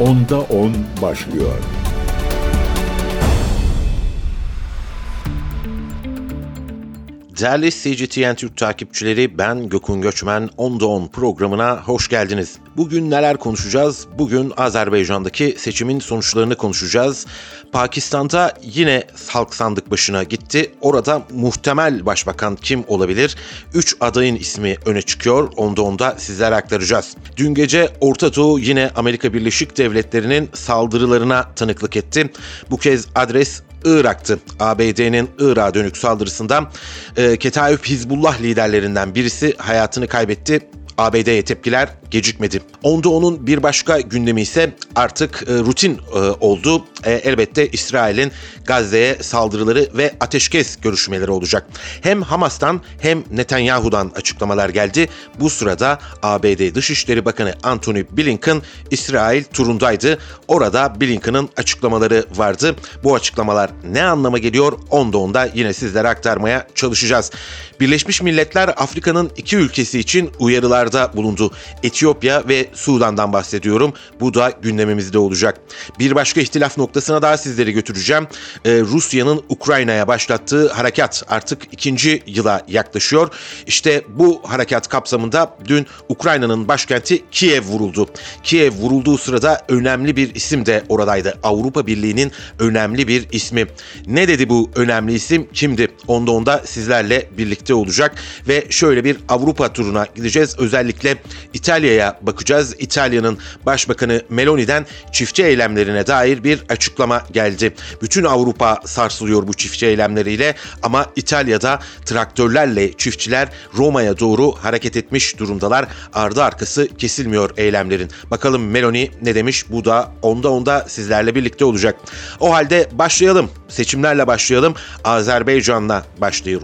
Onda 10 başlıyor. Değerli CGTN Türk takipçileri ben Gökün Göçmen 10'da 10 programına hoş geldiniz. Bugün neler konuşacağız? Bugün Azerbaycan'daki seçimin sonuçlarını konuşacağız. Pakistan'da yine halk sandık başına gitti. Orada muhtemel başbakan kim olabilir? 3 adayın ismi öne çıkıyor. Onda onda sizlere aktaracağız. Dün gece Orta Doğu yine Amerika Birleşik Devletleri'nin saldırılarına tanıklık etti. Bu kez adres Irak'tı. ABD'nin Irak'a dönük saldırısında e, Ketaib Hizbullah liderlerinden birisi hayatını kaybetti. ABD'ye tepkiler gecikmedi. Onda onun bir başka gündemi ise artık e, rutin e, oldu. E, elbette İsrail'in Gazze'ye saldırıları ve ateşkes görüşmeleri olacak. Hem Hamas'tan hem Netanyahu'dan açıklamalar geldi. Bu sırada ABD Dışişleri Bakanı Antony Blinken İsrail turundaydı. Orada Blinken'ın açıklamaları vardı. Bu açıklamalar ne anlama geliyor? Onda onda yine sizlere aktarmaya çalışacağız. Birleşmiş Milletler Afrika'nın iki ülkesi için uyarılarda bulundu. Etiyopya ve Sudan'dan bahsediyorum. Bu da gündemimizde olacak. Bir başka ihtilaf noktasına daha sizleri götüreceğim. Ee, Rusya'nın Ukrayna'ya başlattığı harekat artık ikinci yıla yaklaşıyor. İşte bu harekat kapsamında dün Ukrayna'nın başkenti Kiev vuruldu. Kiev vurulduğu sırada önemli bir isim de oradaydı. Avrupa Birliği'nin önemli bir ismi. Ne dedi bu önemli isim? Kimdi? Onda onda sizlerle birlikte olacak ve şöyle bir Avrupa turuna gideceğiz. Özellikle İtalya'ya bakacağız. İtalya'nın Başbakanı Meloni'den çiftçi eylemlerine dair bir açıklama geldi. Bütün Avrupa sarsılıyor bu çiftçi eylemleriyle ama İtalya'da traktörlerle çiftçiler Roma'ya doğru hareket etmiş durumdalar. Ardı arkası kesilmiyor eylemlerin. Bakalım Meloni ne demiş? Bu da onda onda sizlerle birlikte olacak. O halde başlayalım. Seçimlerle başlayalım. Azerbaycan'la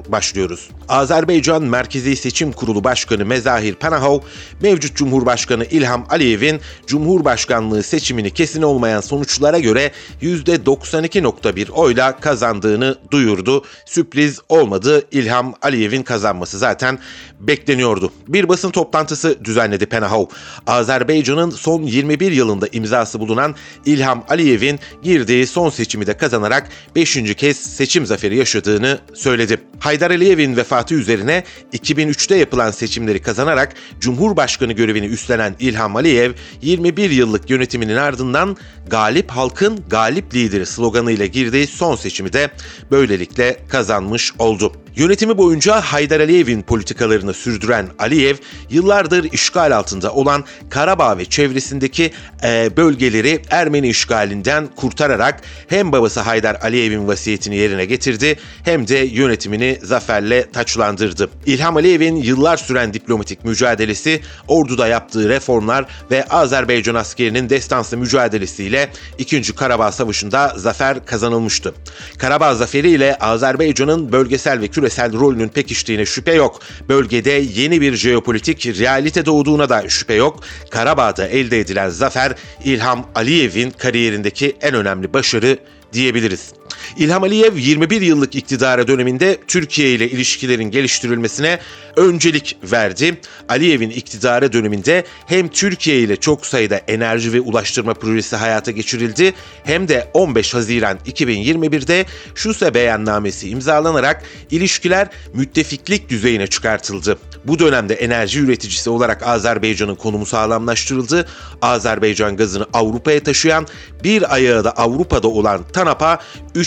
başlıyoruz. Azerbaycan Merkezi Seçim Kurulu Başkanı Mezahir Panahov, mevcut Cumhurbaşkanı İlham Aliyev'in Cumhurbaşkanlığı seçimini kesin olmayan sonuçlara göre %92.1 oyla kazandığını duyurdu. Sürpriz olmadı. İlham Aliyev'in kazanması zaten bekleniyordu. Bir basın toplantısı düzenledi Panahov. Azerbaycan'ın son 21 yılında imzası bulunan İlham Aliyev'in girdiği son seçimi de kazanarak 5. kez seçim zaferi yaşadığını söyledi. Haydar Aliyev'in vefatı üzerine 2003'te yapılan seçimleri kazanarak Cumhurbaşkanı görevini üstlenen İlham Aliyev 21 yıllık yönetiminin ardından galip halkın galip lideri sloganıyla girdiği son seçimi de böylelikle kazanmış oldu. Yönetimi boyunca Haydar Aliyev'in politikalarını sürdüren Aliyev, yıllardır işgal altında olan Karabağ ve çevresindeki e, bölgeleri Ermeni işgalinden kurtararak hem babası Haydar Aliyev'in vasiyetini yerine getirdi hem de yönetimini zaferle taçlandırdı. İlham Aliyev'in yıllar süren diplomatik mücadelesi, orduda yaptığı reformlar ve Azerbaycan askerinin destansı mücadelesiyle 2. Karabağ Savaşı'nda zafer kazanılmıştı. Karabağ zaferiyle Azerbaycan'ın bölgesel ve küresel küresel rolünün pekiştiğine şüphe yok. Bölgede yeni bir jeopolitik realite doğduğuna da şüphe yok. Karabağ'da elde edilen zafer İlham Aliyev'in kariyerindeki en önemli başarı diyebiliriz. İlham Aliyev 21 yıllık iktidara döneminde Türkiye ile ilişkilerin geliştirilmesine öncelik verdi. Aliyev'in iktidara döneminde hem Türkiye ile çok sayıda enerji ve ulaştırma projesi hayata geçirildi hem de 15 Haziran 2021'de Şuse beyannamesi imzalanarak ilişkiler müttefiklik düzeyine çıkartıldı. Bu dönemde enerji üreticisi olarak Azerbaycan'ın konumu sağlamlaştırıldı. Azerbaycan gazını Avrupa'ya taşıyan bir ayağı da Avrupa'da olan TANAP'a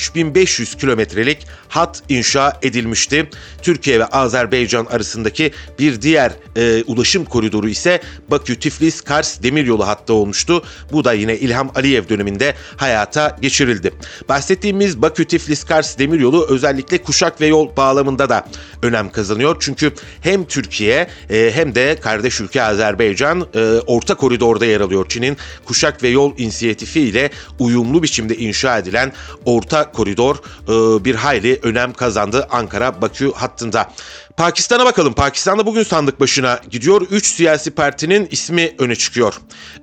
3500 kilometrelik hat inşa edilmişti. Türkiye ve Azerbaycan arasındaki bir diğer e, ulaşım koridoru ise Bakü-Tiflis-Kars demiryolu hattı olmuştu. Bu da yine İlham Aliyev döneminde hayata geçirildi. Bahsettiğimiz Bakü-Tiflis-Kars demiryolu özellikle kuşak ve yol bağlamında da önem kazanıyor. Çünkü hem Türkiye e, hem de kardeş ülke Azerbaycan e, orta koridorda yer alıyor. Çin'in kuşak ve yol inisiyatifi ile uyumlu biçimde inşa edilen orta koridor e, bir hayli önem kazandı Ankara-Bakü hattında. Pakistan'a bakalım. Pakistan'da bugün sandık başına gidiyor. 3 siyasi partinin ismi öne çıkıyor.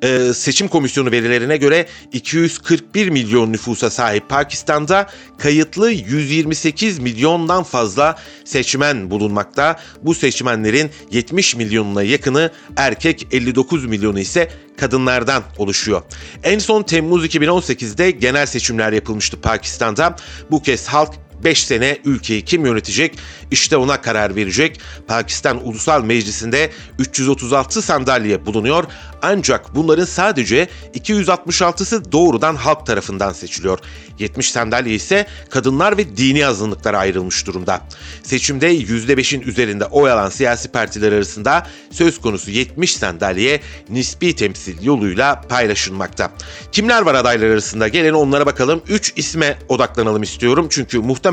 Ee, seçim komisyonu verilerine göre 241 milyon nüfusa sahip Pakistan'da kayıtlı 128 milyondan fazla seçmen bulunmakta. Bu seçmenlerin 70 milyonuna yakını erkek, 59 milyonu ise kadınlardan oluşuyor. En son Temmuz 2018'de genel seçimler yapılmıştı Pakistan'da. Bu kez halk 5 sene ülkeyi kim yönetecek? İşte ona karar verecek. Pakistan Ulusal Meclisi'nde 336 sandalye bulunuyor. Ancak bunların sadece 266'sı doğrudan halk tarafından seçiliyor. 70 sandalye ise kadınlar ve dini azınlıklara ayrılmış durumda. Seçimde %5'in üzerinde oy alan siyasi partiler arasında söz konusu 70 sandalye nispi temsil yoluyla paylaşılmakta. Kimler var adaylar arasında? Gelin onlara bakalım. 3 isme odaklanalım istiyorum. Çünkü muhtemelen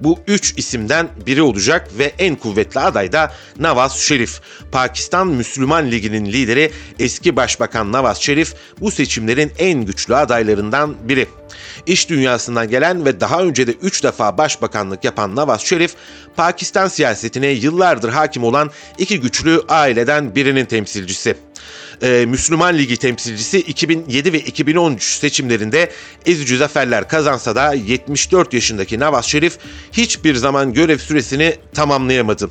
bu 3 isimden biri olacak ve en kuvvetli aday da Nawaz Şerif. Pakistan Müslüman Ligi'nin lideri eski Başbakan Nawaz Şerif bu seçimlerin en güçlü adaylarından biri. İş dünyasından gelen ve daha önce de 3 defa başbakanlık yapan Nawaz Şerif, Pakistan siyasetine yıllardır hakim olan iki güçlü aileden birinin temsilcisi e, Müslüman Ligi temsilcisi 2007 ve 2013 seçimlerinde ezici zaferler kazansa da 74 yaşındaki Nawaz Şerif hiçbir zaman görev süresini tamamlayamadı.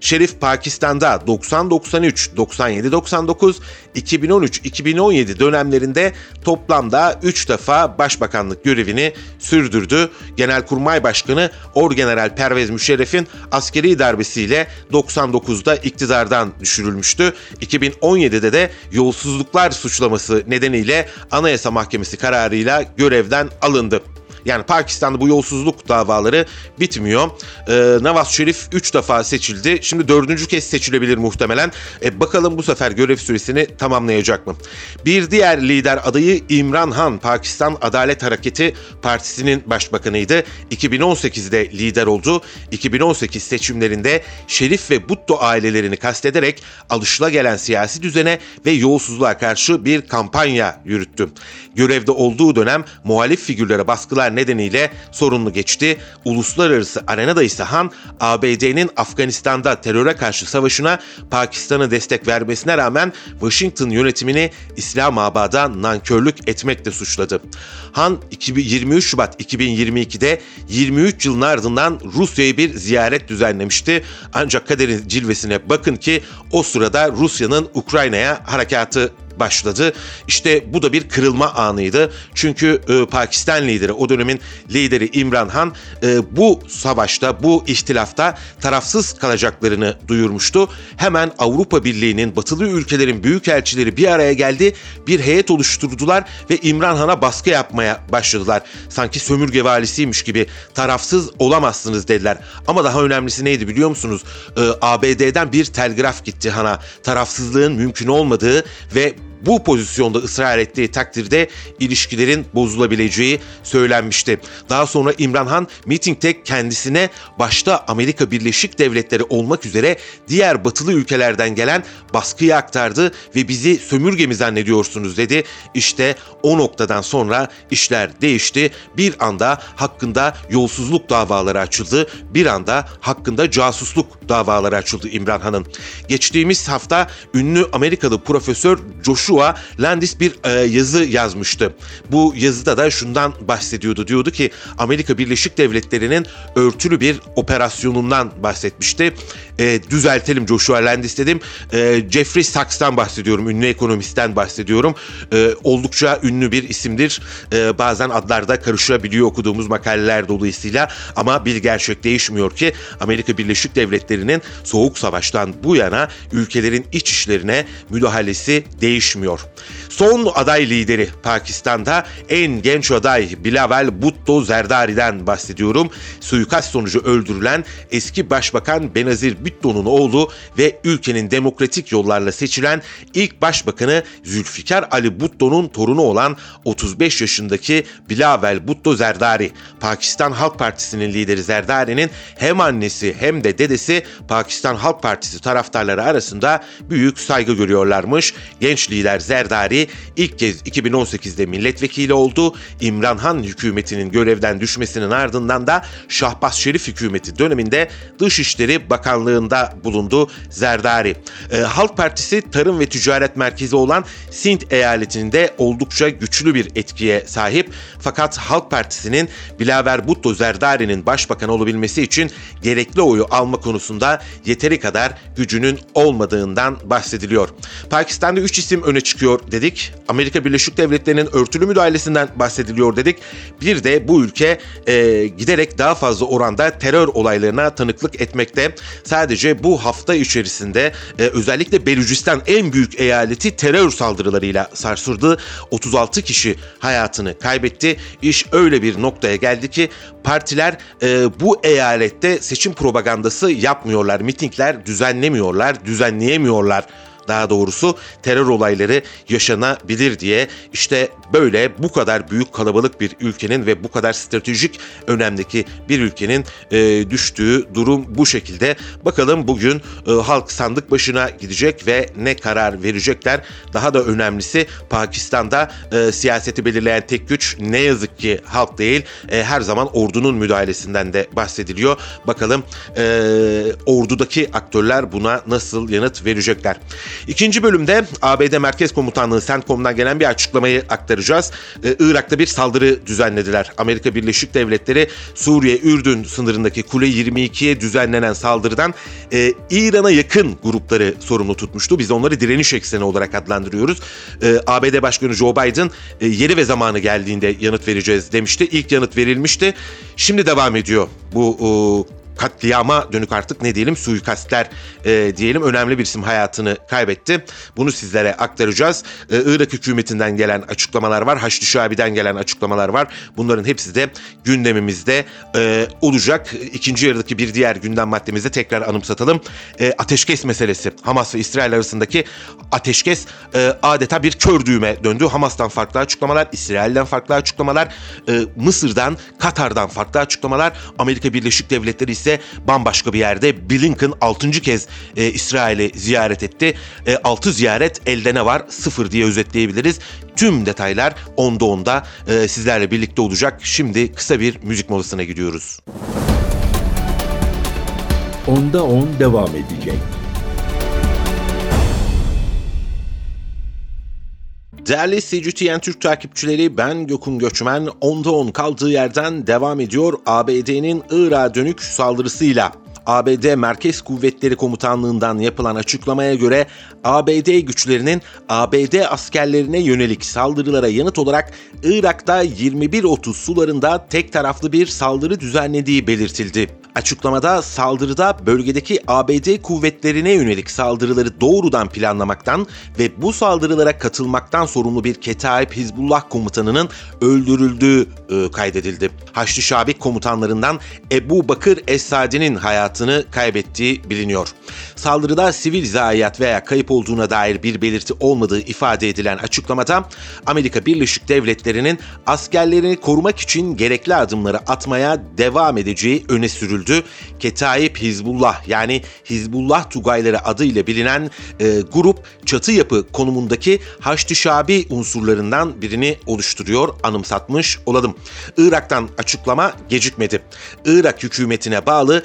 Şerif Pakistan'da 90-93, 97-99, 2013-2017 dönemlerinde toplamda 3 defa başbakanlık görevini sürdürdü. Genelkurmay Başkanı Orgeneral Pervez Müşerref'in askeri darbesiyle 99'da iktidardan düşürülmüştü. 2017'de de yolsuzluklar suçlaması nedeniyle Anayasa Mahkemesi kararıyla görevden alındı. Yani Pakistan'da bu yolsuzluk davaları bitmiyor. Ee, Nawaz Şerif 3 defa seçildi. Şimdi dördüncü kez seçilebilir muhtemelen. E, bakalım bu sefer görev süresini tamamlayacak mı? Bir diğer lider adayı İmran Han, Pakistan Adalet Hareketi Partisi'nin başbakanıydı. 2018'de lider oldu. 2018 seçimlerinde Şerif ve Butto ailelerini kastederek alışıla siyasi düzene ve yolsuzluğa karşı bir kampanya yürüttü. Görevde olduğu dönem muhalif figürlere baskılar nedeniyle sorunlu geçti. Uluslararası arenada ise Han, ABD'nin Afganistan'da teröre karşı savaşına Pakistan'a destek vermesine rağmen Washington yönetimini İslamabad'a nankörlük etmekle suçladı. Han 23 Şubat 2022'de 23 yılın ardından Rusya'ya bir ziyaret düzenlemişti. Ancak kaderin cilvesine bakın ki o sırada Rusya'nın Ukrayna'ya harekatı başladı. İşte bu da bir kırılma anıydı. Çünkü e, Pakistan lideri, o dönemin lideri İmran Han e, bu savaşta, bu ihtilafta tarafsız kalacaklarını duyurmuştu. Hemen Avrupa Birliği'nin batılı ülkelerin büyükelçileri bir araya geldi. Bir heyet oluşturdular ve İmran Han'a baskı yapmaya başladılar. Sanki sömürge valisiymiş gibi tarafsız olamazsınız dediler. Ama daha önemlisi neydi biliyor musunuz? E, ABD'den bir telgraf gitti Han'a. Tarafsızlığın mümkün olmadığı ve bu pozisyonda ısrar ettiği takdirde ilişkilerin bozulabileceği söylenmişti. Daha sonra İmran Han mitingde kendisine başta Amerika Birleşik Devletleri olmak üzere diğer batılı ülkelerden gelen baskıyı aktardı ve bizi sömürge mi zannediyorsunuz dedi. İşte o noktadan sonra işler değişti. Bir anda hakkında yolsuzluk davaları açıldı. Bir anda hakkında casusluk davaları açıldı İmran Han'ın. Geçtiğimiz hafta ünlü Amerikalı profesör Joshua Joshua Landis bir e, yazı yazmıştı. Bu yazıda da şundan bahsediyordu. Diyordu ki Amerika Birleşik Devletleri'nin örtülü bir operasyonundan bahsetmişti. E, düzeltelim Joshua Landis dedim. E, Jeffrey Sachs'tan bahsediyorum. Ünlü ekonomistten bahsediyorum. E, oldukça ünlü bir isimdir. E, bazen adlarda karışabiliyor okuduğumuz makaleler dolayısıyla ama bir gerçek değişmiyor ki Amerika Birleşik Devletleri'nin Soğuk Savaş'tan bu yana ülkelerin iç işlerine müdahalesi değişmiyor bulunmuyor. Son aday lideri Pakistan'da en genç aday Bilawal Bhutto Zerdari'den bahsediyorum. Suikast sonucu öldürülen eski başbakan Benazir Bhutto'nun oğlu ve ülkenin demokratik yollarla seçilen ilk başbakanı Zülfikar Ali Bhutto'nun torunu olan 35 yaşındaki Bilawal Bhutto Zerdari. Pakistan Halk Partisi'nin lideri Zerdari'nin hem annesi hem de dedesi Pakistan Halk Partisi taraftarları arasında büyük saygı görüyorlarmış. Genç lider lider Zerdari ilk kez 2018'de milletvekili oldu. İmran Han hükümetinin görevden düşmesinin ardından da Şahbaz Şerif hükümeti döneminde Dışişleri Bakanlığında bulundu Zerdari. Ee, Halk Partisi Tarım ve Ticaret Merkezi olan Sint eyaletinde oldukça güçlü bir etkiye sahip. Fakat Halk Partisi'nin Bilaver Bhutto Zerdari'nin başbakan olabilmesi için gerekli oyu alma konusunda yeteri kadar gücünün olmadığından bahsediliyor. Pakistan'da 3 isim öne çıkıyor dedik. Amerika Birleşik Devletleri'nin örtülü müdahalesinden bahsediliyor dedik. Bir de bu ülke e, giderek daha fazla oranda terör olaylarına tanıklık etmekte. Sadece bu hafta içerisinde e, özellikle Belucistan en büyük eyaleti terör saldırılarıyla sarsıldı. 36 kişi hayatını kaybetti. İş öyle bir noktaya geldi ki partiler e, bu eyalette seçim propagandası yapmıyorlar. Mitingler düzenlemiyorlar, düzenleyemiyorlar daha doğrusu terör olayları yaşanabilir diye işte böyle bu kadar büyük kalabalık bir ülkenin ve bu kadar stratejik önemdeki bir ülkenin e, düştüğü durum bu şekilde. Bakalım bugün e, halk sandık başına gidecek ve ne karar verecekler. Daha da önemlisi Pakistan'da e, siyaseti belirleyen tek güç ne yazık ki halk değil. E, her zaman ordunun müdahalesinden de bahsediliyor. Bakalım e, ordudaki aktörler buna nasıl yanıt verecekler. İkinci bölümde ABD Merkez Komutanlığı CENTCOM'dan gelen bir açıklamayı aktaracağız. Ee, Irak'ta bir saldırı düzenlediler. Amerika Birleşik Devletleri Suriye-Ürdün sınırındaki Kule 22'ye düzenlenen saldırıdan e, İran'a yakın grupları sorumlu tutmuştu. Biz onları direniş ekseni olarak adlandırıyoruz. E, ABD Başkanı Joe Biden e, yeri ve zamanı geldiğinde yanıt vereceğiz demişti. İlk yanıt verilmişti. Şimdi devam ediyor bu e, katliama dönük artık ne diyelim suikastler e, diyelim önemli bir isim hayatını kaybetti. Bunu sizlere aktaracağız. E, Irak hükümetinden gelen açıklamalar var. Haçlı Şabi'den gelen açıklamalar var. Bunların hepsi de gündemimizde e, olacak. İkinci yarıdaki bir diğer gündem maddemizde tekrar anımsatalım. E, ateşkes meselesi. Hamas ve İsrail arasındaki ateşkes e, adeta bir kör düğme döndü. Hamas'tan farklı açıklamalar, İsrail'den farklı açıklamalar, e, Mısır'dan, Katar'dan farklı açıklamalar, Amerika Birleşik Devletleri ise bambaşka bir yerde Blinken 6. kez e, İsrail'i ziyaret etti. E, 6 ziyaret elde ne var? Sıfır diye özetleyebiliriz. Tüm detaylar onda onda e, sizlerle birlikte olacak. Şimdi kısa bir müzik molasına gidiyoruz. Onda 10 devam edecek. Değerli CGTN Türk takipçileri ben Gökün Göçmen 10'da 10 kaldığı yerden devam ediyor ABD'nin Irak'a dönük saldırısıyla. ABD Merkez Kuvvetleri Komutanlığı'ndan yapılan açıklamaya göre ABD güçlerinin ABD askerlerine yönelik saldırılara yanıt olarak Irak'ta 21.30 sularında tek taraflı bir saldırı düzenlediği belirtildi. Açıklamada saldırıda bölgedeki ABD kuvvetlerine yönelik saldırıları doğrudan planlamaktan ve bu saldırılara katılmaktan sorumlu bir Ketaib Hizbullah komutanının öldürüldüğü e, kaydedildi. Haçlı Şabik komutanlarından Ebu Bakır Esadi'nin hayatını kaybettiği biliniyor. Saldırıda sivil zayiat veya kayıp olduğuna dair bir belirti olmadığı ifade edilen açıklamada Amerika Birleşik Devletleri'nin askerlerini korumak için gerekli adımları atmaya devam edeceği öne sürüldü. Ketaib Hizbullah yani Hizbullah Tugayları adıyla bilinen e, grup çatı yapı konumundaki Haçlı Şabi unsurlarından birini oluşturuyor anımsatmış olalım. Irak'tan açıklama gecikmedi. Irak hükümetine bağlı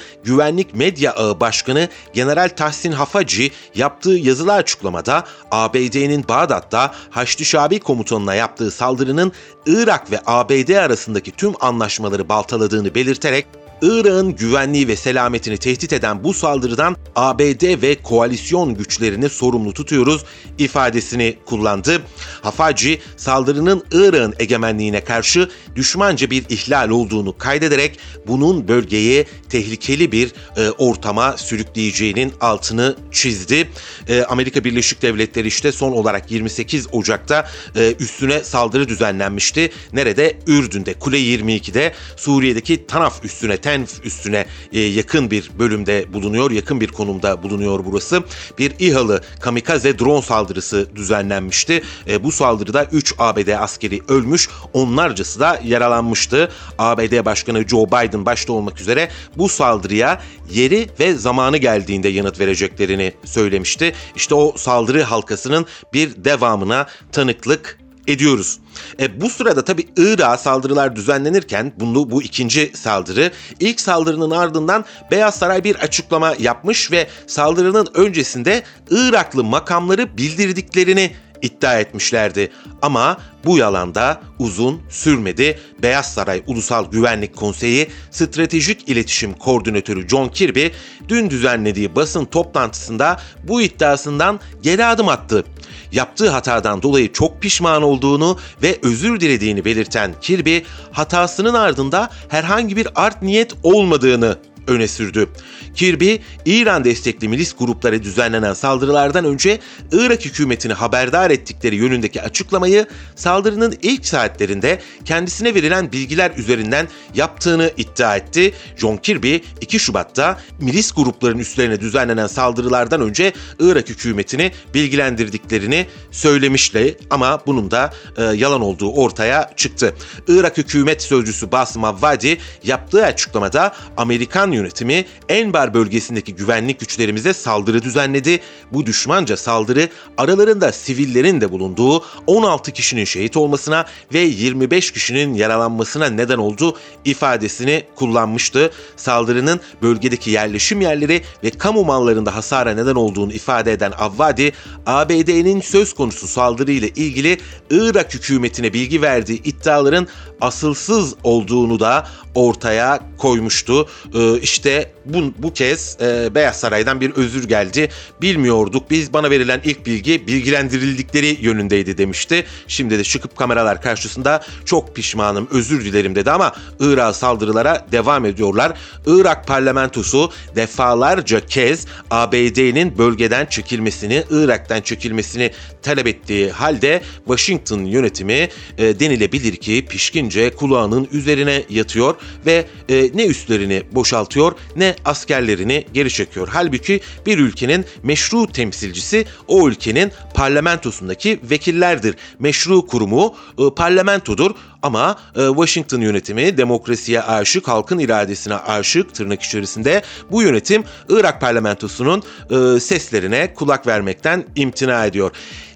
Güvenlik Medya Ağı Başkanı General Tahsin Hafaci yaptığı yazılı açıklamada ABD'nin Bağdat'ta Haçlı Şabi komutanına yaptığı saldırının Irak ve ABD arasındaki tüm anlaşmaları baltaladığını belirterek Irak'ın güvenliği ve selametini tehdit eden bu saldırıdan ABD ve koalisyon güçlerini sorumlu tutuyoruz ifadesini kullandı. Hafaci saldırının Irak'ın egemenliğine karşı düşmanca bir ihlal olduğunu kaydederek bunun bölgeyi tehlikeli bir e, ortama sürükleyeceğinin altını çizdi. E, Amerika Birleşik Devletleri işte son olarak 28 Ocak'ta e, üstüne saldırı düzenlenmişti. Nerede? Ürdün'de, Kule 22'de Suriye'deki Tanaf üstüne Tenf üstüne e, yakın bir bölümde bulunuyor, yakın bir konumda bulunuyor burası. Bir İHA'lı kamikaze drone saldırısı düzenlenmişti. E, bu saldırıda 3 ABD askeri ölmüş, onlarcası da yaralanmıştı. ABD Başkanı Joe Biden başta olmak üzere bu saldırıya yeri ve zamanı geldiğinde yanıt vereceklerini söylemişti. İşte o saldırı halkasının bir devamına tanıklık ediyoruz. E, bu sırada tabi Irak'a saldırılar düzenlenirken bunu bu ikinci saldırı ilk saldırının ardından Beyaz Saray bir açıklama yapmış ve saldırının öncesinde Iraklı makamları bildirdiklerini iddia etmişlerdi. Ama bu yalanda uzun sürmedi. Beyaz Saray Ulusal Güvenlik Konseyi Stratejik İletişim Koordinatörü John Kirby dün düzenlediği basın toplantısında bu iddiasından geri adım attı. Yaptığı hatadan dolayı çok pişman olduğunu ve özür dilediğini belirten Kirby, hatasının ardında herhangi bir art niyet olmadığını öne sürdü. Kirby, İran destekli milis gruplara düzenlenen saldırılardan önce Irak hükümetini haberdar ettikleri yönündeki açıklamayı saldırının ilk saatlerinde kendisine verilen bilgiler üzerinden yaptığını iddia etti. John Kirby 2 Şubat'ta milis grupların üstlerine düzenlenen saldırılardan önce Irak hükümetini bilgilendirdiklerini söylemişti ama bunun da e, yalan olduğu ortaya çıktı. Irak hükümet sözcüsü Basım Avvadi yaptığı açıklamada Amerikan yönetimi Enbar bölgesindeki güvenlik güçlerimize saldırı düzenledi. Bu düşmanca saldırı aralarında sivillerin de bulunduğu 16 kişinin şehit olmasına ve 25 kişinin yaralanmasına neden oldu ifadesini kullanmıştı. Saldırının bölgedeki yerleşim yerleri ve kamu mallarında hasara neden olduğunu ifade eden Avvadi, ABD'nin söz konusu saldırıyla ilgili Irak hükümetine bilgi verdiği iddiaların asılsız olduğunu da ortaya koymuştu. Ee, işte bu, bu kez e, Beyaz Saray'dan bir özür geldi. Bilmiyorduk biz bana verilen ilk bilgi bilgilendirildikleri yönündeydi demişti. Şimdi de çıkıp kameralar karşısında çok pişmanım özür dilerim dedi ama Irak saldırılara devam ediyorlar. Irak parlamentosu defalarca kez ABD'nin bölgeden çekilmesini, Irak'tan çekilmesini talep ettiği halde Washington yönetimi e, denilebilir ki pişkince kulağının üzerine yatıyor ve e, ne üstlerini boşaltıyor ne askerlerini geri çekiyor. Halbuki bir ülkenin meşru temsilcisi o ülkenin parlamentosundaki vekillerdir. Meşru kurumu e, parlamentodur ama e, Washington yönetimi demokrasiye aşık, halkın iradesine aşık tırnak içerisinde bu yönetim Irak parlamentosunun e, seslerine kulak vermekten imtina ediyor.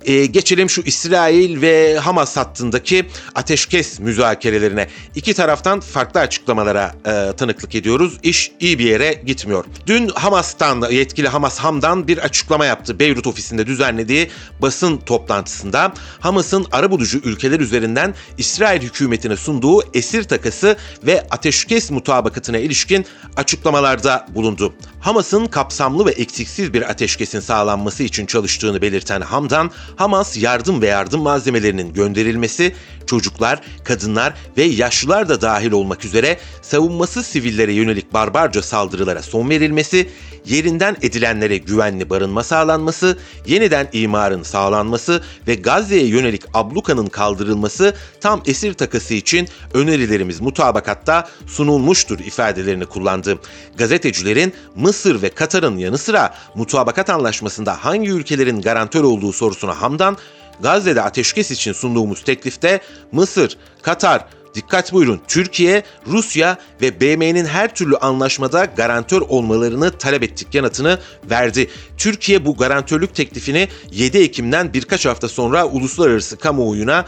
E, geçelim şu İsrail ve Hamas hattındaki ateşkes müzakerelerine. İki taraftan farklı açıklamalara e, tanıklık ediyoruz. İş iyi bir yere gitmiyor. Dün Hamas'tan yetkili Hamas Hamdan bir açıklama yaptı. Beyrut ofisinde düzenlediği basın toplantısında Hamas'ın arabulucu ülkeler üzerinden İsrail hükümetine sunduğu esir takası ve ateşkes mutabakatına ilişkin açıklamalarda bulundu. Hamas'ın kapsamlı ve eksiksiz bir ateşkesin sağlanması için çalıştığını belirten Hamdan, Hamas yardım ve yardım malzemelerinin gönderilmesi, çocuklar, kadınlar ve yaşlılar da dahil olmak üzere savunması sivillere yönelik barbarca saldırılara son verilmesi, yerinden edilenlere güvenli barınma sağlanması, yeniden imarın sağlanması ve Gazze'ye yönelik ablukanın kaldırılması tam esir takası için önerilerimiz mutabakatta sunulmuştur ifadelerini kullandı. Gazetecilerin Mısır ve Katar'ın yanı sıra mutabakat anlaşmasında hangi ülkelerin garantör olduğu sorusuna Hamdan, Gazze'de ateşkes için sunduğumuz teklifte Mısır, Katar, Dikkat buyurun Türkiye, Rusya ve BM'nin her türlü anlaşmada garantör olmalarını talep ettik yanıtını verdi. Türkiye bu garantörlük teklifini 7 Ekim'den birkaç hafta sonra uluslararası kamuoyuna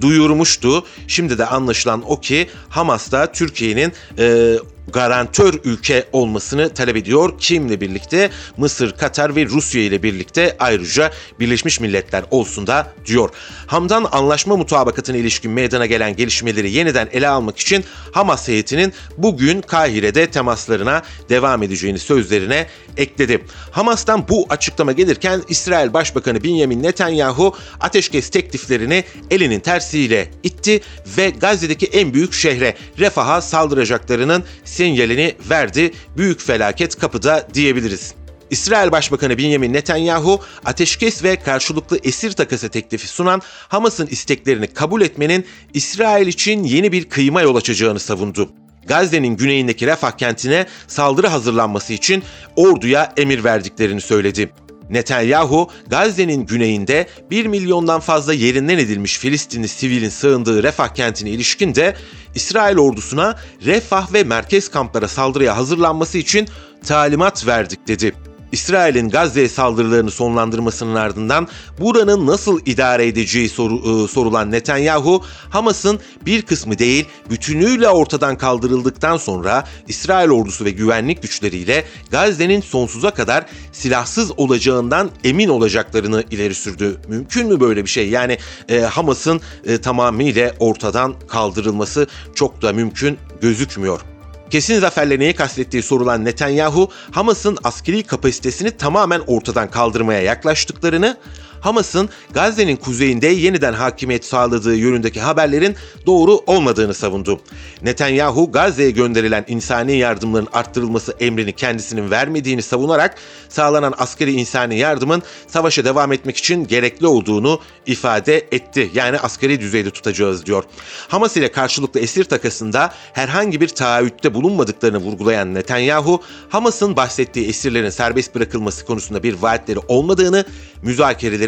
duyurmuştu. Şimdi de anlaşılan o ki Hamas da Türkiye'nin e, garantör ülke olmasını talep ediyor. Kimle birlikte? Mısır, Katar ve Rusya ile birlikte ayrıca Birleşmiş Milletler olsun da diyor. Hamdan anlaşma mutabakatına ilişkin meydana gelen gelişmeleri yeniden ele almak için Hamas heyetinin bugün Kahire'de temaslarına devam edeceğini sözlerine ekledi. Hamas'tan bu açıklama gelirken İsrail Başbakanı Benjamin Netanyahu ateşkes tekliflerini elinin tersiyle itti ve Gazze'deki en büyük şehre Refah'a saldıracaklarının sinyalini verdi. Büyük felaket kapıda diyebiliriz. İsrail Başbakanı Benjamin Netanyahu ateşkes ve karşılıklı esir takası teklifi sunan Hamas'ın isteklerini kabul etmenin İsrail için yeni bir kıyıma yol açacağını savundu. Gazze'nin güneyindeki Refah kentine saldırı hazırlanması için orduya emir verdiklerini söyledi. Netanyahu, Gazze'nin güneyinde 1 milyondan fazla yerinden edilmiş Filistinli sivilin sığındığı Refah kentine ilişkin de İsrail ordusuna Refah ve merkez kamplara saldırıya hazırlanması için talimat verdik dedi. İsrail'in Gazze'ye saldırılarını sonlandırmasının ardından buranın nasıl idare edeceği soru, e, sorulan Netanyahu, Hamas'ın bir kısmı değil bütünüyle ortadan kaldırıldıktan sonra İsrail ordusu ve güvenlik güçleriyle Gazze'nin sonsuza kadar silahsız olacağından emin olacaklarını ileri sürdü. Mümkün mü böyle bir şey? Yani e, Hamas'ın e, tamamıyla ortadan kaldırılması çok da mümkün gözükmüyor. Kesin zaferle neyi kastettiği sorulan Netanyahu, Hamas'ın askeri kapasitesini tamamen ortadan kaldırmaya yaklaştıklarını, Hamas'ın Gazze'nin kuzeyinde yeniden hakimiyet sağladığı yönündeki haberlerin doğru olmadığını savundu. Netanyahu Gazze'ye gönderilen insani yardımların arttırılması emrini kendisinin vermediğini savunarak sağlanan askeri insani yardımın savaşa devam etmek için gerekli olduğunu ifade etti. Yani askeri düzeyde tutacağız diyor. Hamas ile karşılıklı esir takasında herhangi bir taahhütte bulunmadıklarını vurgulayan Netanyahu, Hamas'ın bahsettiği esirlerin serbest bırakılması konusunda bir vaatleri olmadığını,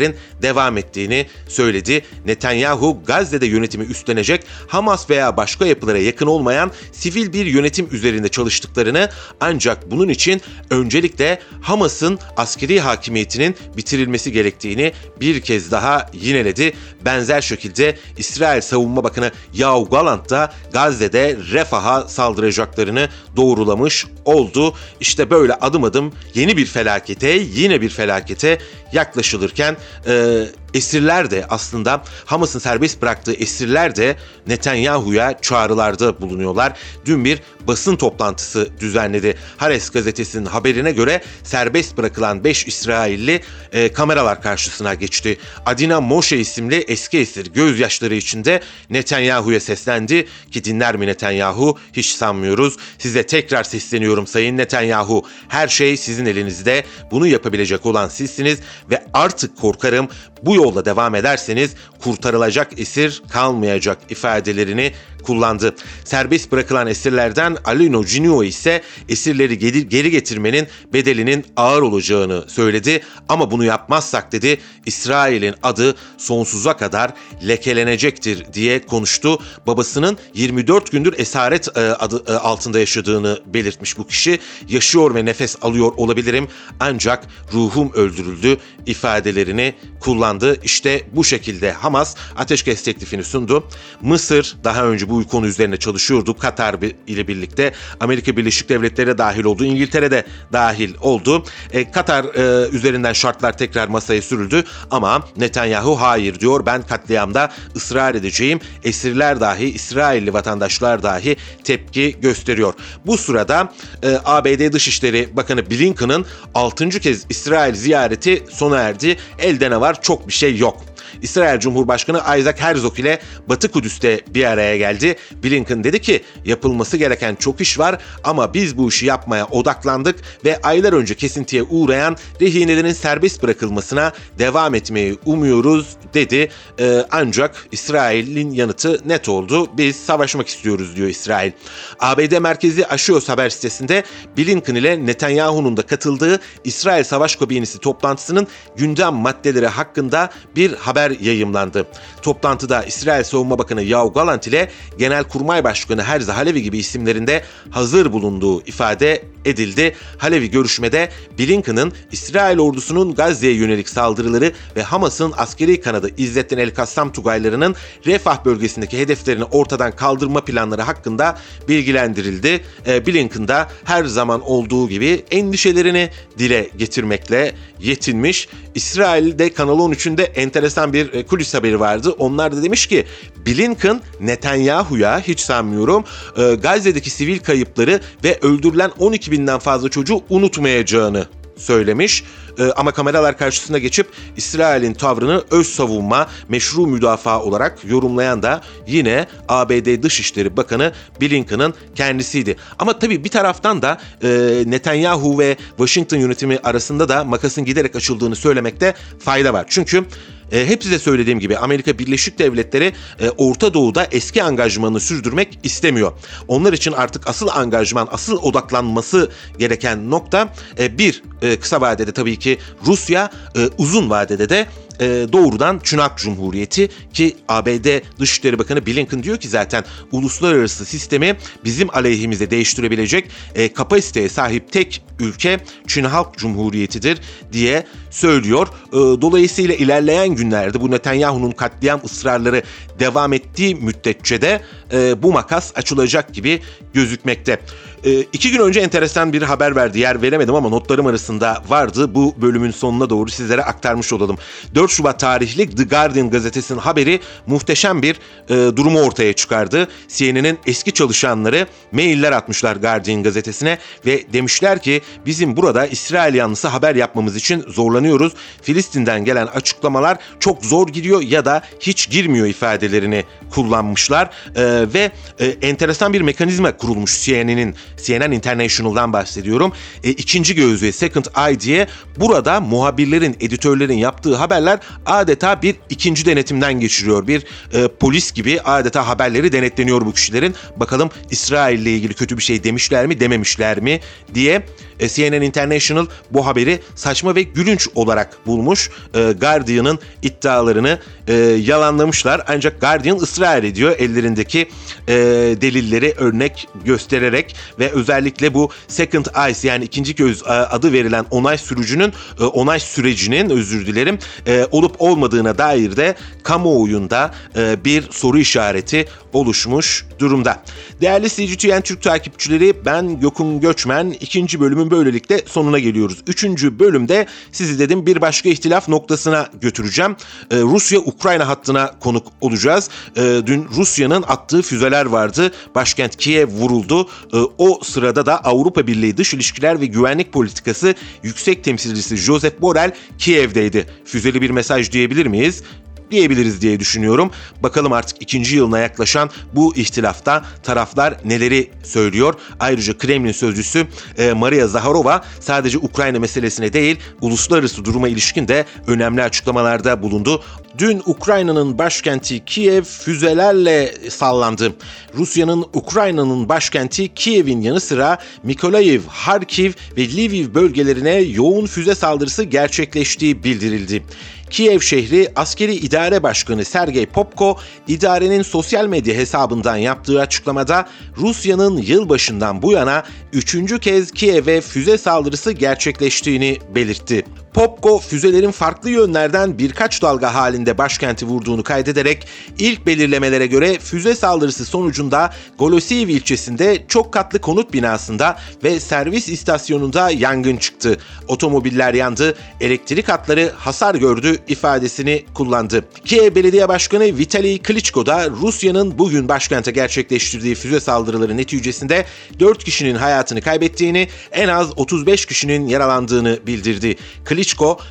müzakerelerin devam ettiğini söyledi. Netanyahu Gazze'de yönetimi üstlenecek Hamas veya başka yapılara yakın olmayan sivil bir yönetim üzerinde çalıştıklarını ancak bunun için öncelikle Hamas'ın askeri hakimiyetinin bitirilmesi gerektiğini bir kez daha yineledi. Benzer şekilde İsrail Savunma Bakanı Yahu Galant da Gazze'de Refah'a saldıracaklarını doğrulamış oldu. İşte böyle adım adım yeni bir felakete, yine bir felakete yaklaşılırken e, esirler de aslında Hamas'ın serbest bıraktığı esirler de Netanyahu'ya çağrılarda bulunuyorlar. Dün bir basın toplantısı düzenledi. Hares gazetesinin haberine göre serbest bırakılan 5 İsrailli e, kameralar karşısına geçti. Adina Moshe isimli eski esir gözyaşları içinde Netanyahu'ya seslendi ki dinler mi Netanyahu hiç sanmıyoruz. Size tekrar sesleniyorum Sayın Netanyahu. Her şey sizin elinizde. Bunu yapabilecek olan sizsiniz ve artık korkarım bu yolda devam ederseniz kurtarılacak esir kalmayacak ifadelerini kullandı. Serbest bırakılan esirlerden Alino Cinio ise esirleri geri getirmenin bedelinin ağır olacağını söyledi. Ama bunu yapmazsak dedi İsrail'in adı sonsuza kadar lekelenecektir diye konuştu. Babasının 24 gündür esaret e, adı e, altında yaşadığını belirtmiş bu kişi. Yaşıyor ve nefes alıyor olabilirim ancak ruhum öldürüldü ifadelerini kullandı. İşte bu şekilde Hamas ateşkes teklifini sundu. Mısır daha önce bu konu üzerine çalışıyordu. Katar ile birlikte Amerika Birleşik Devletleri dahil oldu. İngiltere de dahil oldu. E, Katar e, üzerinden şartlar tekrar masaya sürüldü ama Netanyahu hayır diyor. Ben katliamda ısrar edeceğim. Esirler dahi, İsrailli vatandaşlar dahi tepki gösteriyor. Bu sırada e, ABD Dışişleri Bakanı Blinken'ın 6. kez İsrail ziyareti sona erdi. Elde ne var? Çok bir şey yok. İsrail Cumhurbaşkanı Isaac Herzog ile Batı Kudüs'te bir araya geldi. Blinken dedi ki yapılması gereken çok iş var ama biz bu işi yapmaya odaklandık ve aylar önce kesintiye uğrayan rehinelerin serbest bırakılmasına devam etmeyi umuyoruz dedi. Ee, ancak İsrail'in yanıtı net oldu. Biz savaşmak istiyoruz diyor İsrail. ABD merkezi Axios haber sitesinde Blinken ile Netanyahu'nun da katıldığı İsrail Savaş Kabinesi toplantısının gündem maddeleri hakkında bir haber yayımlandı. Toplantıda İsrail Savunma Bakanı Yav Galant ile Genelkurmay Başkanı Herzi Halevi gibi isimlerinde hazır bulunduğu ifade edildi. Halevi görüşmede Blinken'ın İsrail ordusunun Gazze'ye yönelik saldırıları ve Hamas'ın askeri kanadı İzzettin El Kassam Tugaylarının Refah bölgesindeki hedeflerini ortadan kaldırma planları hakkında bilgilendirildi. E, Blinken da her zaman olduğu gibi endişelerini dile getirmekle yetinmiş. İsrail'de Kanal 13'ünde enteresan bir e, kulis haberi vardı. Onlar da demiş ki Blinken Netanyahu'ya hiç sanmıyorum e, Gazze'deki sivil kayıpları ve öldürülen 12 binden fazla çocuğu unutmayacağını söylemiş. E, ama kameralar karşısına geçip İsrail'in tavrını öz savunma, meşru müdafaa olarak yorumlayan da yine ABD Dışişleri Bakanı Blinken'ın kendisiydi. Ama tabii bir taraftan da e, Netanyahu ve Washington yönetimi arasında da makasın giderek açıldığını söylemekte fayda var. Çünkü e, hep size söylediğim gibi Amerika Birleşik Devletleri e, Orta Doğu'da eski angajmanını sürdürmek istemiyor. Onlar için artık asıl angajman, asıl odaklanması gereken nokta e, bir e, kısa vadede tabii ki Rusya, e, uzun vadede de e, doğrudan Çunak Cumhuriyeti ki ABD Dışişleri Bakanı Blinken diyor ki zaten uluslararası sistemi bizim aleyhimize değiştirebilecek e, kapasiteye sahip tek ülke Çin Halk Cumhuriyeti'dir diye söylüyor. E, dolayısıyla ilerleyen günlerde bu Netanyahu'nun katliam ısrarları devam ettiği müddetçe de e, bu makas açılacak gibi gözükmekte. E, iki gün önce enteresan bir haber verdi. Yer veremedim ama notlarım arasında vardı. Bu bölümün sonuna doğru sizlere aktarmış olalım. 4 Şubat tarihli The Guardian gazetesinin haberi muhteşem bir e, durumu ortaya çıkardı. CNN'in eski çalışanları mailler atmışlar Guardian gazetesine ve demişler ki bizim burada İsrail yanlısı haber yapmamız için zorlanıyoruz. Filistin'den gelen açıklamalar çok zor gidiyor ya da hiç girmiyor ifadelerini kullanmışlar e, ve e, enteresan bir mekanizma kurulmuş CNN'in CNN International'dan bahsediyorum. E, ikinci gözü Second Eye diye burada muhabirlerin, editörlerin yaptığı haberler adeta bir ikinci denetimden geçiriyor. Bir e, polis gibi adeta haberleri denetleniyor bu kişilerin. Bakalım İsrail ile ilgili kötü bir şey demişler mi, dememişler mi diye CNN International bu haberi saçma ve gülünç olarak bulmuş. E, Guardian'ın iddialarını e, yalanlamışlar. Ancak Guardian ısrar ediyor ellerindeki e, delilleri örnek göstererek ve özellikle bu second eyes yani ikinci göz e, adı verilen onay sürücünün e, onay sürecinin özür dilerim e, olup olmadığına dair de kamuoyunda e, bir soru işareti oluşmuş durumda. Değerli CGTN Türk takipçileri ben Gökün Göçmen ikinci bölümün böylelikle sonuna geliyoruz. Üçüncü bölümde sizi dedim bir başka ihtilaf noktasına götüreceğim. Ee, Rusya-Ukrayna hattına konuk olacağız. Ee, dün Rusya'nın attığı füzeler vardı. Başkent Kiev vuruldu. Ee, o sırada da Avrupa Birliği Dış İlişkiler ve Güvenlik Politikası Yüksek Temsilcisi Josep Borrell Kiev'deydi. Füzeli bir mesaj diyebilir miyiz? Diyebiliriz diye düşünüyorum. Bakalım artık ikinci yılına yaklaşan bu ihtilafta taraflar neleri söylüyor. Ayrıca Kremlin sözcüsü e, Maria Zaharova sadece Ukrayna meselesine değil uluslararası duruma ilişkin de önemli açıklamalarda bulundu. Dün Ukrayna'nın başkenti Kiev füzelerle sallandı. Rusya'nın Ukrayna'nın başkenti Kiev'in yanı sıra Mikolayiv, Harkiv ve Lviv bölgelerine yoğun füze saldırısı gerçekleştiği bildirildi. Kiev şehri askeri idare başkanı Sergey Popko idarenin sosyal medya hesabından yaptığı açıklamada Rusya'nın yılbaşından bu yana üçüncü kez Kiev'e füze saldırısı gerçekleştiğini belirtti. Popko füzelerin farklı yönlerden birkaç dalga halinde başkenti vurduğunu kaydederek ilk belirlemelere göre füze saldırısı sonucunda Golosiv ilçesinde çok katlı konut binasında ve servis istasyonunda yangın çıktı. Otomobiller yandı, elektrik hatları hasar gördü ifadesini kullandı. Kiev Belediye Başkanı Vitali Klitschko da Rusya'nın bugün başkente gerçekleştirdiği füze saldırıları neticesinde 4 kişinin hayatını kaybettiğini, en az 35 kişinin yaralandığını bildirdi. Klitschko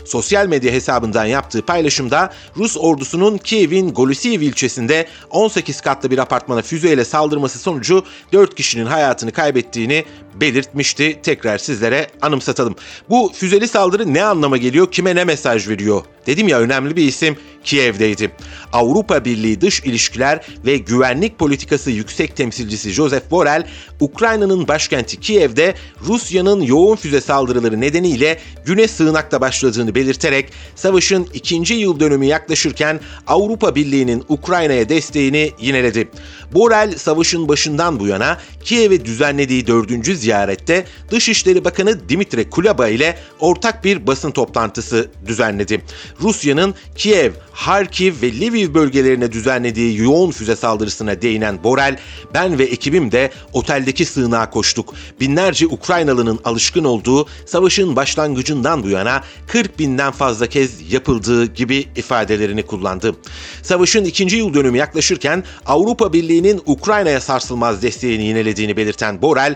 sosyal medya hesabından yaptığı paylaşımda Rus ordusunun Kiev'in Golisiv ilçesinde 18 katlı bir apartmana füzeyle saldırması sonucu 4 kişinin hayatını kaybettiğini belirtmişti. Tekrar sizlere anımsatalım. Bu füzeli saldırı ne anlama geliyor, kime ne mesaj veriyor? Dedim ya önemli bir isim Kiev'deydi. Avrupa Birliği Dış İlişkiler ve Güvenlik Politikası Yüksek Temsilcisi Joseph Borrell, Ukrayna'nın başkenti Kiev'de Rusya'nın yoğun füze saldırıları nedeniyle güne sığınakta başladığını belirterek savaşın ikinci yıl dönümü yaklaşırken Avrupa Birliği'nin Ukrayna'ya desteğini yineledi. Borrell savaşın başından bu yana Kiev'e düzenlediği dördüncü ziyarette Dışişleri Bakanı Dimitri Kuleba ile ortak bir basın toplantısı düzenledi. Rusya'nın Kiev, Harkiv ve Lviv bölgelerine düzenlediği yoğun füze saldırısına değinen Borel, ben ve ekibim de oteldeki sığınağa koştuk. Binlerce Ukraynalı'nın alışkın olduğu savaşın başlangıcından bu yana 40 binden fazla kez yapıldığı gibi ifadelerini kullandı. Savaşın ikinci yıl dönümü yaklaşırken Avrupa Birliği'nin Ukrayna'ya sarsılmaz desteğini yinelediğini belirten Borrell,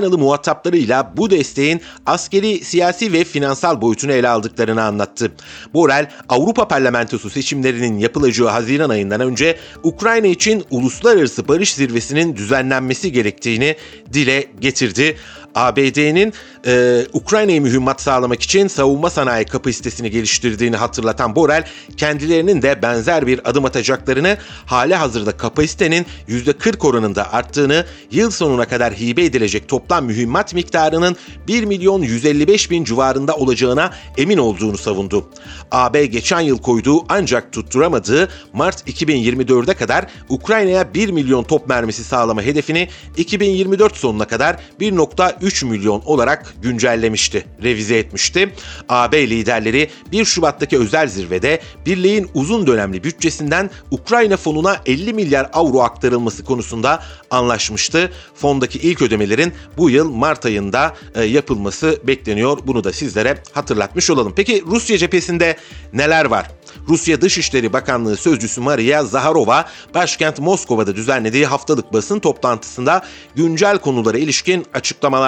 Ukraynalı muhataplarıyla bu desteğin askeri, siyasi ve finansal boyutunu ele aldıklarını anlattı. Borrell, Avrupa Parlamentosu seçimlerinin yapılacağı Haziran ayından önce Ukrayna için uluslararası barış zirvesinin düzenlenmesi gerektiğini dile getirdi. ABD'nin e, Ukrayna'ya mühimmat sağlamak için savunma sanayi kapasitesini geliştirdiğini hatırlatan Borrell, kendilerinin de benzer bir adım atacaklarını, hali hazırda kapasitenin %40 oranında arttığını, yıl sonuna kadar hibe edilecek toplam mühimmat miktarının 1 milyon 155 bin civarında olacağına emin olduğunu savundu. AB geçen yıl koyduğu ancak tutturamadığı Mart 2024'e kadar Ukrayna'ya 1 milyon top mermisi sağlama hedefini 2024 sonuna kadar 1.3 milyon olarak güncellemişti, revize etmişti. AB liderleri 1 Şubat'taki özel zirvede birliğin uzun dönemli bütçesinden Ukrayna fonuna 50 milyar avro aktarılması konusunda anlaşmıştı. Fondaki ilk ödemelerin bu yıl Mart ayında e, yapılması bekleniyor. Bunu da sizlere hatırlatmış olalım. Peki Rusya cephesinde neler var? Rusya Dışişleri Bakanlığı Sözcüsü Maria Zaharova, başkent Moskova'da düzenlediği haftalık basın toplantısında güncel konulara ilişkin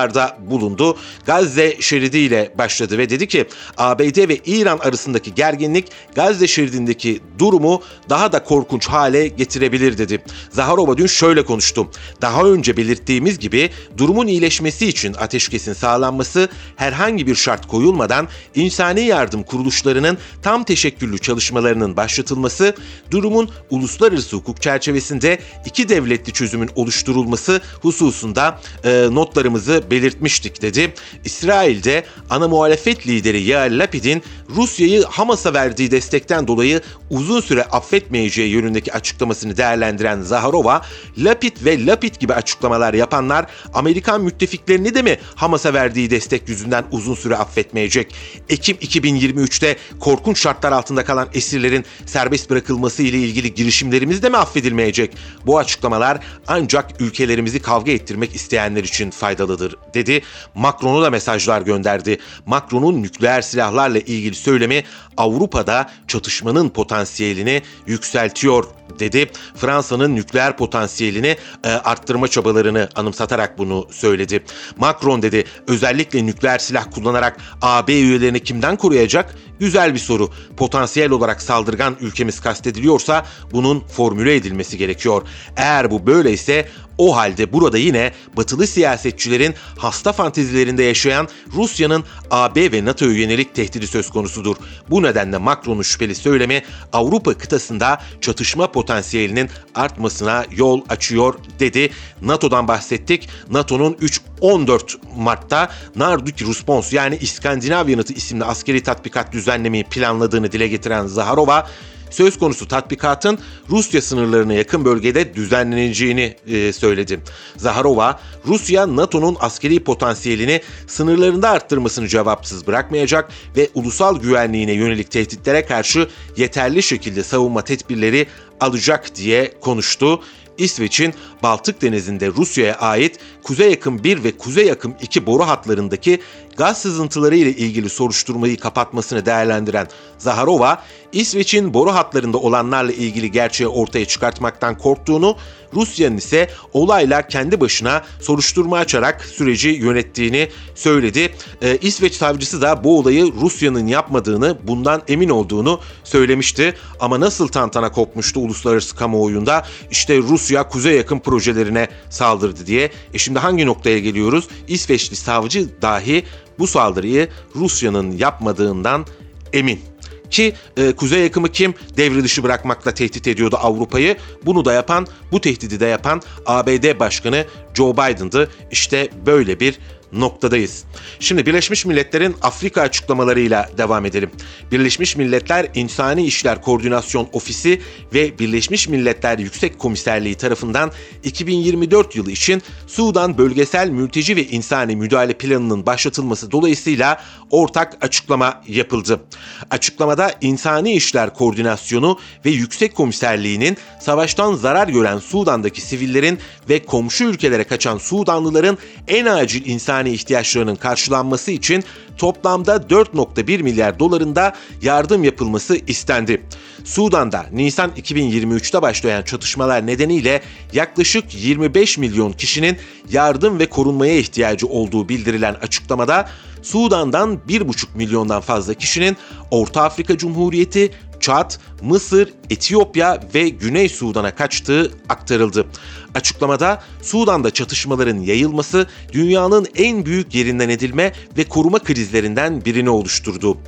açıklamalarda bulundu. Gazze şeridiyle başladı ve dedi ki ABD ve İran arasındaki gerginlik Gazze şeridindeki durumu daha da korkunç hale getirebilir dedi. Zaharova dün şöyle konuştu. Daha önce belirttiğimiz gibi durumun iyileşmesi için ateşkesin sağlanması herhangi bir şart koyulmadan insani yardım kuruluşlarının tam teşekküllü çalışmalarının başlatılması, durumun uluslararası hukuk çerçevesinde iki devletli çözümün oluşturulması hususunda e, notlarımızı belirtmiştik dedi. İsrail'de ana muhalefet lideri Yair Lapid'in Rusya'yı Hamas'a verdiği destekten dolayı uzun süre affetmeyeceği yönündeki açıklamasını değerlendiren Zaharova, Lapid ve Lapid gibi açıklamalar yapanlar Amerikan müttefiklerini de mi Hamas'a verdiği destek yüzünden uzun süre affetmeyecek? Ekim 2023'te korkunç şartlar altında kalan esirlerin serbest bırakılması ile ilgili girişimlerimiz de mi affedilmeyecek? Bu açıklamalar ancak ülkelerimizi kavga ettirmek isteyenler için faydalıdır dedi. Macron'a da mesajlar gönderdi. Macron'un nükleer silahlarla ilgili söylemi Avrupa'da çatışmanın potansiyelini yükseltiyor dedi. Fransa'nın nükleer potansiyelini e, arttırma çabalarını anımsatarak bunu söyledi. Macron dedi özellikle nükleer silah kullanarak AB üyelerini kimden koruyacak? Güzel bir soru. Potansiyel olarak saldırgan ülkemiz kastediliyorsa bunun formüle edilmesi gerekiyor. Eğer bu böyleyse o halde burada yine batılı siyasetçilerin hasta fantezilerinde yaşayan Rusya'nın AB ve NATO'ya yönelik tehdidi söz konusudur. Bu nedenle Macron'un şüpheli söylemi Avrupa kıtasında çatışma potansiyelinin artmasına yol açıyor dedi. NATO'dan bahsettik. NATO'nun 3-14 Mart'ta Nardik Response yani İskandinav yanıtı isimli askeri tatbikat düzenlemeyi planladığını dile getiren Zaharova, söz konusu tatbikatın Rusya sınırlarına yakın bölgede düzenleneceğini e, söyledi. Zaharova, Rusya NATO'nun askeri potansiyelini sınırlarında arttırmasını cevapsız bırakmayacak ve ulusal güvenliğine yönelik tehditlere karşı yeterli şekilde savunma tedbirleri alacak diye konuştu. İsveç'in Baltık Denizi'nde Rusya'ya ait Kuzey Yakın 1 ve Kuzey Yakın 2 boru hatlarındaki gaz sızıntıları ile ilgili soruşturmayı kapatmasını değerlendiren Zaharova, İsveç'in boru hatlarında olanlarla ilgili gerçeği ortaya çıkartmaktan korktuğunu, Rusya'nın ise olayla kendi başına soruşturma açarak süreci yönettiğini söyledi. Ee, İsveç savcısı da bu olayı Rusya'nın yapmadığını, bundan emin olduğunu söylemişti. Ama nasıl tantana kopmuştu uluslararası kamuoyunda? İşte Rusya kuzey yakın projelerine saldırdı diye. E şimdi hangi noktaya geliyoruz? İsveçli savcı dahi bu saldırıyı Rusya'nın yapmadığından emin. Ki e, kuzey yakımı kim devre dışı bırakmakla tehdit ediyordu Avrupa'yı. Bunu da yapan, bu tehdidi de yapan ABD Başkanı Joe Biden'dı. İşte böyle bir noktadayız. Şimdi Birleşmiş Milletler'in Afrika açıklamalarıyla devam edelim. Birleşmiş Milletler İnsani İşler Koordinasyon Ofisi ve Birleşmiş Milletler Yüksek Komiserliği tarafından 2024 yılı için Sudan Bölgesel Mülteci ve İnsani Müdahale Planı'nın başlatılması dolayısıyla ortak açıklama yapıldı. Açıklamada İnsani İşler Koordinasyonu ve Yüksek Komiserliği'nin savaştan zarar gören Sudan'daki sivillerin ve komşu ülkelere kaçan Sudanlıların en acil insani ihtiyaçlarının karşılanması için toplamda 4.1 milyar dolarında yardım yapılması istendi. Sudan'da Nisan 2023'te başlayan çatışmalar nedeniyle yaklaşık 25 milyon kişinin yardım ve korunmaya ihtiyacı olduğu bildirilen açıklamada Sudan'dan 1,5 milyondan fazla kişinin Orta Afrika Cumhuriyeti, Çad, Mısır, Etiyopya ve Güney Sudan'a kaçtığı aktarıldı. Açıklamada Sudan'da çatışmaların yayılması dünyanın en büyük yerinden edilme ve koruma krizlerinden birini oluşturdu.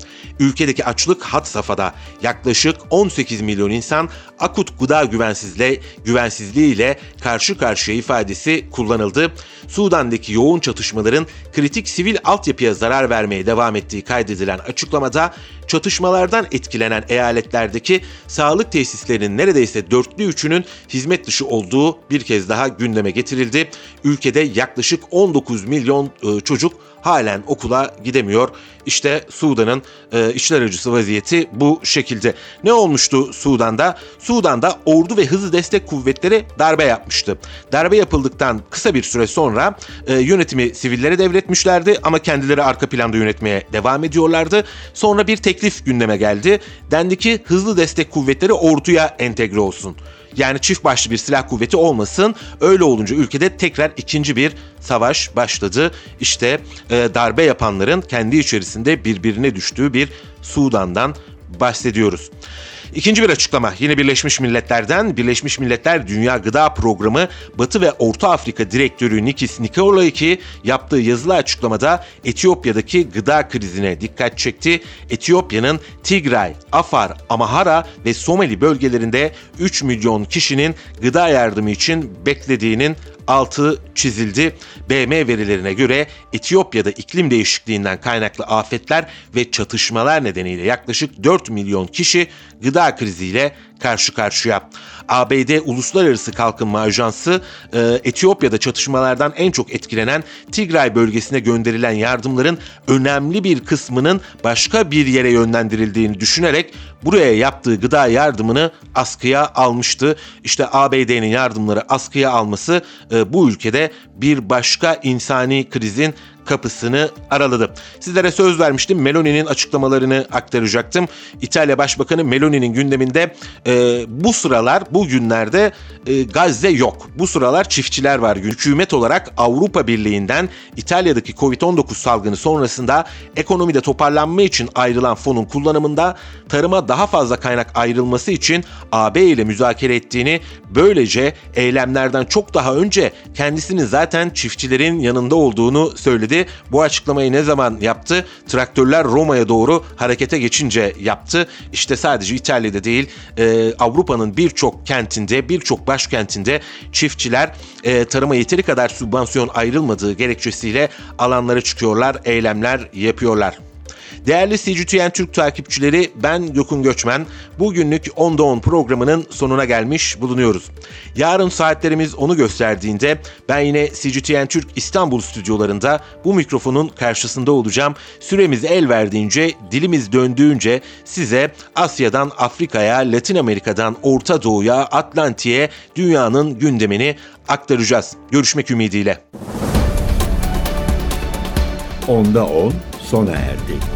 Ülkedeki açlık hat safhada yaklaşık 18 milyon insan akut gıda güvensizliği, güvensizliği ile karşı karşıya ifadesi kullanıldı. Sudan'daki yoğun çatışmaların kritik sivil altyapıya zarar vermeye devam ettiği kaydedilen açıklamada çatışmalardan etkilenen eyaletlerdeki sağlık tesislerinin neredeyse dörtlü üçünün hizmet dışı olduğu bir kez daha gündeme getirildi. Ülkede yaklaşık 19 milyon e, çocuk halen okula gidemiyor. İşte Sudan'ın e, acısı vaziyeti bu şekilde. Ne olmuştu Sudan'da? Sudan'da ordu ve hızlı destek kuvvetleri darbe yapmıştı. Darbe yapıldıktan kısa bir süre sonra e, yönetimi sivillere devretmişlerdi ama kendileri arka planda yönetmeye devam ediyorlardı. Sonra bir teklif gündeme geldi. Dendi ki hızlı destek kuvvetleri orduya entegre olsun. Yani çift başlı bir silah kuvveti olmasın. Öyle olunca ülkede tekrar ikinci bir savaş başladı. İşte e, darbe yapanların kendi içerisinde birbirine düştüğü bir Sudan'dan bahsediyoruz. İkinci bir açıklama yine Birleşmiş Milletler'den Birleşmiş Milletler Dünya Gıda Programı Batı ve Orta Afrika Direktörü Nikis Nikolaiki yaptığı yazılı açıklamada Etiyopya'daki gıda krizine dikkat çekti. Etiyopya'nın Tigray, Afar, Amhara ve Somali bölgelerinde 3 milyon kişinin gıda yardımı için beklediğinin altı çizildi. BM verilerine göre Etiyopya'da iklim değişikliğinden kaynaklı afetler ve çatışmalar nedeniyle yaklaşık 4 milyon kişi gıda kriziyle karşı karşıya. ABD Uluslararası Kalkınma Ajansı e, Etiyopya'da çatışmalardan en çok etkilenen Tigray bölgesine gönderilen yardımların önemli bir kısmının başka bir yere yönlendirildiğini düşünerek buraya yaptığı gıda yardımını askıya almıştı. İşte ABD'nin yardımları askıya alması e, bu ülkede bir başka insani krizin kapısını araladı. Sizlere söz vermiştim Meloni'nin açıklamalarını aktaracaktım. İtalya Başbakanı Meloni'nin gündeminde e, bu sıralar bu günlerde e, Gazze yok. Bu sıralar çiftçiler var. Hükümet olarak Avrupa Birliği'nden İtalya'daki Covid-19 salgını sonrasında ekonomide toparlanma için ayrılan fonun kullanımında tarıma daha fazla kaynak ayrılması için AB ile müzakere ettiğini böylece eylemlerden çok daha önce kendisinin zaten çiftçilerin yanında olduğunu söyledi söyledi. Bu açıklamayı ne zaman yaptı? Traktörler Roma'ya doğru harekete geçince yaptı. İşte sadece İtalya'da değil e, Avrupa'nın birçok kentinde, birçok başkentinde çiftçiler e, tarıma yeteri kadar sübvansiyon ayrılmadığı gerekçesiyle alanlara çıkıyorlar, eylemler yapıyorlar. Değerli CGTN Türk takipçileri ben Gökün Göçmen. Bugünlük 10'da 10 programının sonuna gelmiş bulunuyoruz. Yarın saatlerimiz onu gösterdiğinde ben yine CGTN Türk İstanbul stüdyolarında bu mikrofonun karşısında olacağım. Süremiz el verdiğince, dilimiz döndüğünce size Asya'dan Afrika'ya, Latin Amerika'dan Orta Doğu'ya, Atlantik'e dünyanın gündemini aktaracağız. Görüşmek ümidiyle. Onda 10 sona erdi.